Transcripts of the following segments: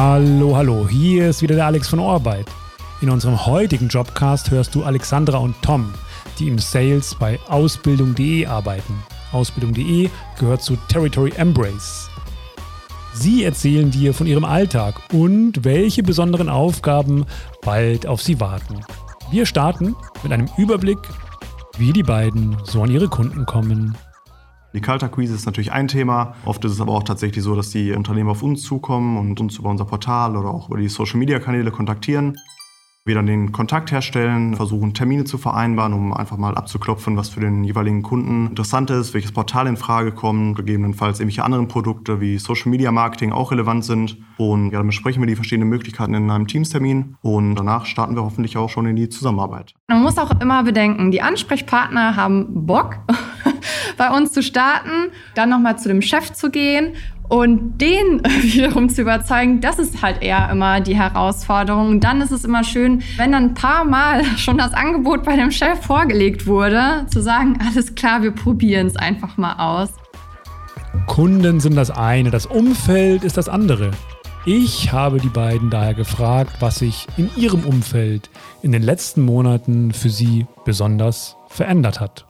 Hallo, hallo, hier ist wieder der Alex von Orbeit. In unserem heutigen Jobcast hörst du Alexandra und Tom, die im Sales bei Ausbildung.de arbeiten. Ausbildung.de gehört zu Territory Embrace. Sie erzählen dir von ihrem Alltag und welche besonderen Aufgaben bald auf sie warten. Wir starten mit einem Überblick, wie die beiden so an ihre Kunden kommen. Die Kaltakquise ist natürlich ein Thema. Oft ist es aber auch tatsächlich so, dass die Unternehmen auf uns zukommen und uns über unser Portal oder auch über die Social-Media-Kanäle kontaktieren. Wir dann den Kontakt herstellen, versuchen Termine zu vereinbaren, um einfach mal abzuklopfen, was für den jeweiligen Kunden interessant ist, welches Portal in Frage kommt, gegebenenfalls irgendwelche anderen Produkte wie Social Media Marketing auch relevant sind. Und ja, dann besprechen wir die verschiedenen Möglichkeiten in einem Teamstermin und danach starten wir hoffentlich auch schon in die Zusammenarbeit. Man muss auch immer bedenken, die Ansprechpartner haben Bock bei uns zu starten, dann nochmal zu dem Chef zu gehen und den wiederum zu überzeugen, das ist halt eher immer die Herausforderung. Und dann ist es immer schön, wenn dann ein paar Mal schon das Angebot bei dem Chef vorgelegt wurde, zu sagen, alles klar, wir probieren es einfach mal aus. Kunden sind das eine, das Umfeld ist das andere. Ich habe die beiden daher gefragt, was sich in ihrem Umfeld in den letzten Monaten für sie besonders verändert hat.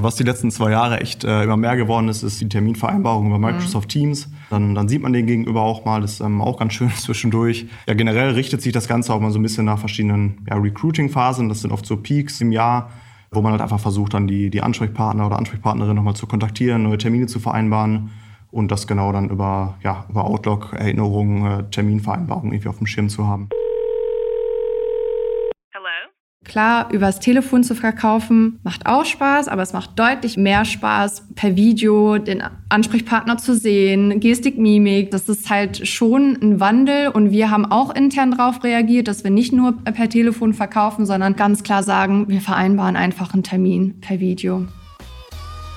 Also was die letzten zwei Jahre echt äh, immer mehr geworden ist, ist die Terminvereinbarung über Microsoft mhm. Teams. Dann, dann, sieht man den gegenüber auch mal, das ist ähm, auch ganz schön zwischendurch. Ja, generell richtet sich das Ganze auch mal so ein bisschen nach verschiedenen ja, Recruiting-Phasen. Das sind oft so Peaks im Jahr, wo man halt einfach versucht, dann die, die Ansprechpartner oder Ansprechpartnerin nochmal zu kontaktieren, neue Termine zu vereinbaren und das genau dann über, ja, über Outlook, Erinnerungen, äh, Terminvereinbarungen irgendwie auf dem Schirm zu haben. Klar, übers Telefon zu verkaufen macht auch Spaß, aber es macht deutlich mehr Spaß, per Video den Ansprechpartner zu sehen, Gestik, Mimik. Das ist halt schon ein Wandel und wir haben auch intern darauf reagiert, dass wir nicht nur per Telefon verkaufen, sondern ganz klar sagen, wir vereinbaren einfach einen Termin per Video.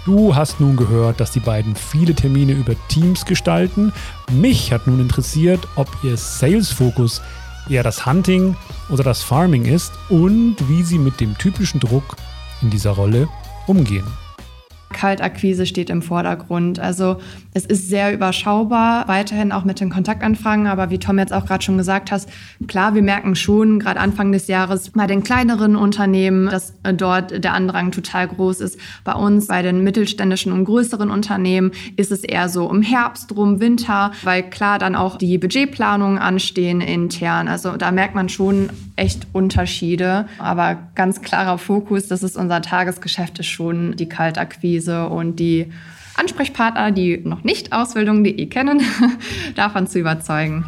Du hast nun gehört, dass die beiden viele Termine über Teams gestalten. Mich hat nun interessiert, ob ihr Sales-Fokus eher das Hunting oder das Farming ist und wie sie mit dem typischen Druck in dieser Rolle umgehen. Kaltakquise steht im Vordergrund. Also es ist sehr überschaubar, weiterhin auch mit den Kontaktanfragen. Aber wie Tom jetzt auch gerade schon gesagt hat, klar, wir merken schon, gerade Anfang des Jahres bei den kleineren Unternehmen, dass dort der Andrang total groß ist. Bei uns, bei den mittelständischen und größeren Unternehmen, ist es eher so im Herbst rum, Winter, weil klar dann auch die Budgetplanungen anstehen intern. Also da merkt man schon echt Unterschiede. Aber ganz klarer Fokus, das ist unser Tagesgeschäft, ist schon die Kaltakquise Expertise und die Ansprechpartner, die noch nicht Ausbildung.de kennen, davon zu überzeugen.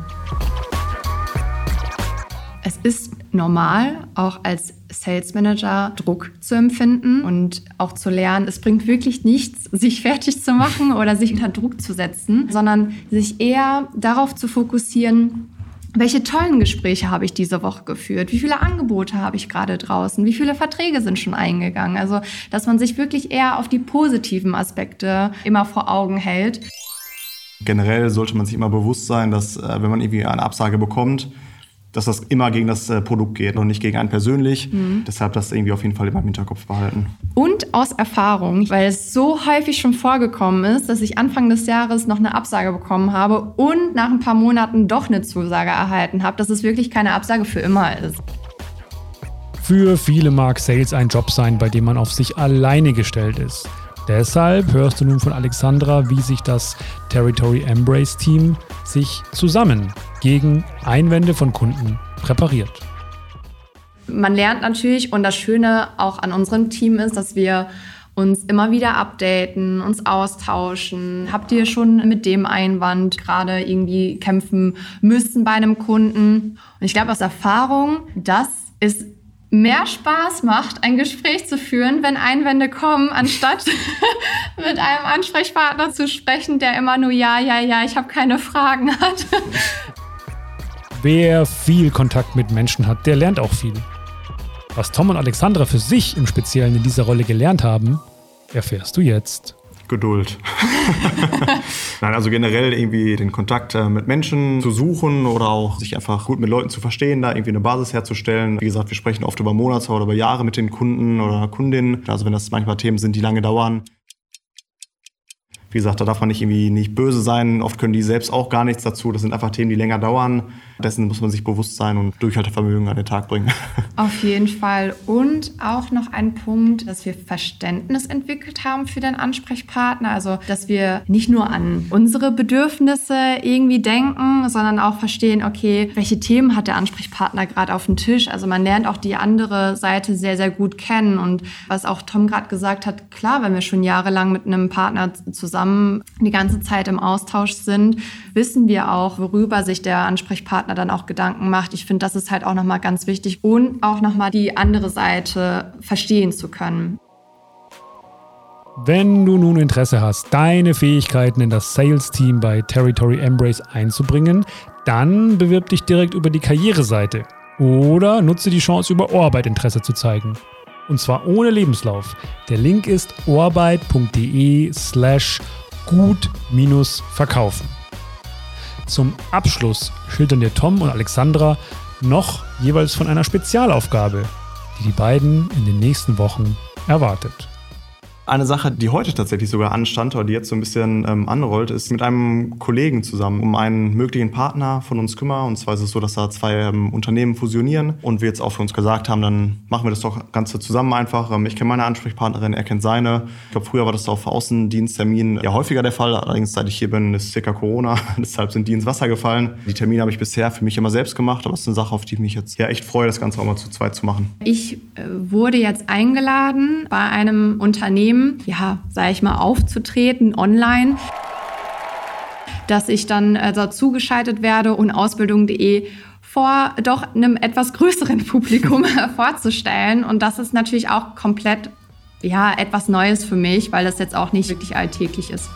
Es ist normal, auch als Sales Manager Druck zu empfinden und auch zu lernen, es bringt wirklich nichts, sich fertig zu machen oder sich unter Druck zu setzen, sondern sich eher darauf zu fokussieren, welche tollen Gespräche habe ich diese Woche geführt? Wie viele Angebote habe ich gerade draußen? Wie viele Verträge sind schon eingegangen? Also, dass man sich wirklich eher auf die positiven Aspekte immer vor Augen hält. Generell sollte man sich immer bewusst sein, dass äh, wenn man irgendwie eine Absage bekommt, dass das immer gegen das äh, Produkt geht und nicht gegen einen persönlich. Mhm. Deshalb das irgendwie auf jeden Fall immer im Hinterkopf behalten. Und aus Erfahrung, weil es so häufig schon vorgekommen ist, dass ich Anfang des Jahres noch eine Absage bekommen habe und nach ein paar Monaten doch eine Zusage erhalten habe, dass es wirklich keine Absage für immer ist. Für viele mag Sales ein Job sein, bei dem man auf sich alleine gestellt ist. Deshalb hörst du nun von Alexandra, wie sich das Territory Embrace Team sich zusammen gegen Einwände von Kunden präpariert. Man lernt natürlich und das Schöne auch an unserem Team ist, dass wir uns immer wieder updaten, uns austauschen. Habt ihr schon mit dem Einwand gerade irgendwie kämpfen müssen bei einem Kunden? Und ich glaube aus Erfahrung, das ist mehr Spaß macht, ein Gespräch zu führen, wenn Einwände kommen, anstatt mit einem Ansprechpartner zu sprechen, der immer nur ja, ja, ja, ich habe keine Fragen hat. Wer viel Kontakt mit Menschen hat, der lernt auch viel. Was Tom und Alexandra für sich im Speziellen in dieser Rolle gelernt haben, erfährst du jetzt. Geduld. Nein, also generell irgendwie den Kontakt äh, mit Menschen zu suchen oder auch sich einfach gut mit Leuten zu verstehen, da irgendwie eine Basis herzustellen. Wie gesagt, wir sprechen oft über Monate oder über Jahre mit den Kunden oder Kundinnen. Also wenn das manchmal Themen sind, die lange dauern, Wie gesagt, da darf man nicht irgendwie nicht böse sein. Oft können die selbst auch gar nichts dazu. Das sind einfach Themen, die länger dauern. Dessen muss man sich bewusst sein und Durchhaltevermögen an den Tag bringen. Auf jeden Fall. Und auch noch ein Punkt, dass wir Verständnis entwickelt haben für den Ansprechpartner. Also, dass wir nicht nur an unsere Bedürfnisse irgendwie denken, sondern auch verstehen, okay, welche Themen hat der Ansprechpartner gerade auf dem Tisch? Also man lernt auch die andere Seite sehr, sehr gut kennen. Und was auch Tom gerade gesagt hat, klar, wenn wir schon jahrelang mit einem Partner zusammen die ganze Zeit im Austausch sind, wissen wir auch, worüber sich der Ansprechpartner dann auch Gedanken macht. Ich finde, das ist halt auch nochmal ganz wichtig und auch nochmal die andere Seite verstehen zu können. Wenn du nun Interesse hast, deine Fähigkeiten in das Sales-Team bei Territory Embrace einzubringen, dann bewirb dich direkt über die Karriereseite oder nutze die Chance, über Ohrarbeit Interesse zu zeigen. Und zwar ohne Lebenslauf. Der Link ist ohrarbeit.de slash gut-verkaufen. Zum Abschluss schildern dir Tom und Alexandra noch jeweils von einer Spezialaufgabe, die die beiden in den nächsten Wochen erwartet. Eine Sache, die heute tatsächlich sogar anstand oder die jetzt so ein bisschen ähm, anrollt, ist mit einem Kollegen zusammen um einen möglichen Partner von uns kümmern. Und zwar ist es so, dass da zwei ähm, Unternehmen fusionieren und wir jetzt auch für uns gesagt haben, dann machen wir das doch Ganze zusammen einfach. Ähm, ich kenne meine Ansprechpartnerin, er kennt seine. Ich glaube, früher war das auf Außendienstterminen ja häufiger der Fall. Allerdings, seit ich hier bin, ist circa Corona. Deshalb sind die ins Wasser gefallen. Die Termine habe ich bisher für mich immer selbst gemacht, aber es ist eine Sache, auf die ich mich jetzt ja echt freue, das Ganze auch mal zu zweit zu machen. Ich äh, wurde jetzt eingeladen bei einem Unternehmen, Unternehmen, ja, sage ich mal, aufzutreten online, dass ich dann äh, dazu geschaltet werde und Ausbildung.de vor doch einem etwas größeren Publikum vorzustellen. Und das ist natürlich auch komplett ja, etwas Neues für mich, weil das jetzt auch nicht wirklich alltäglich ist.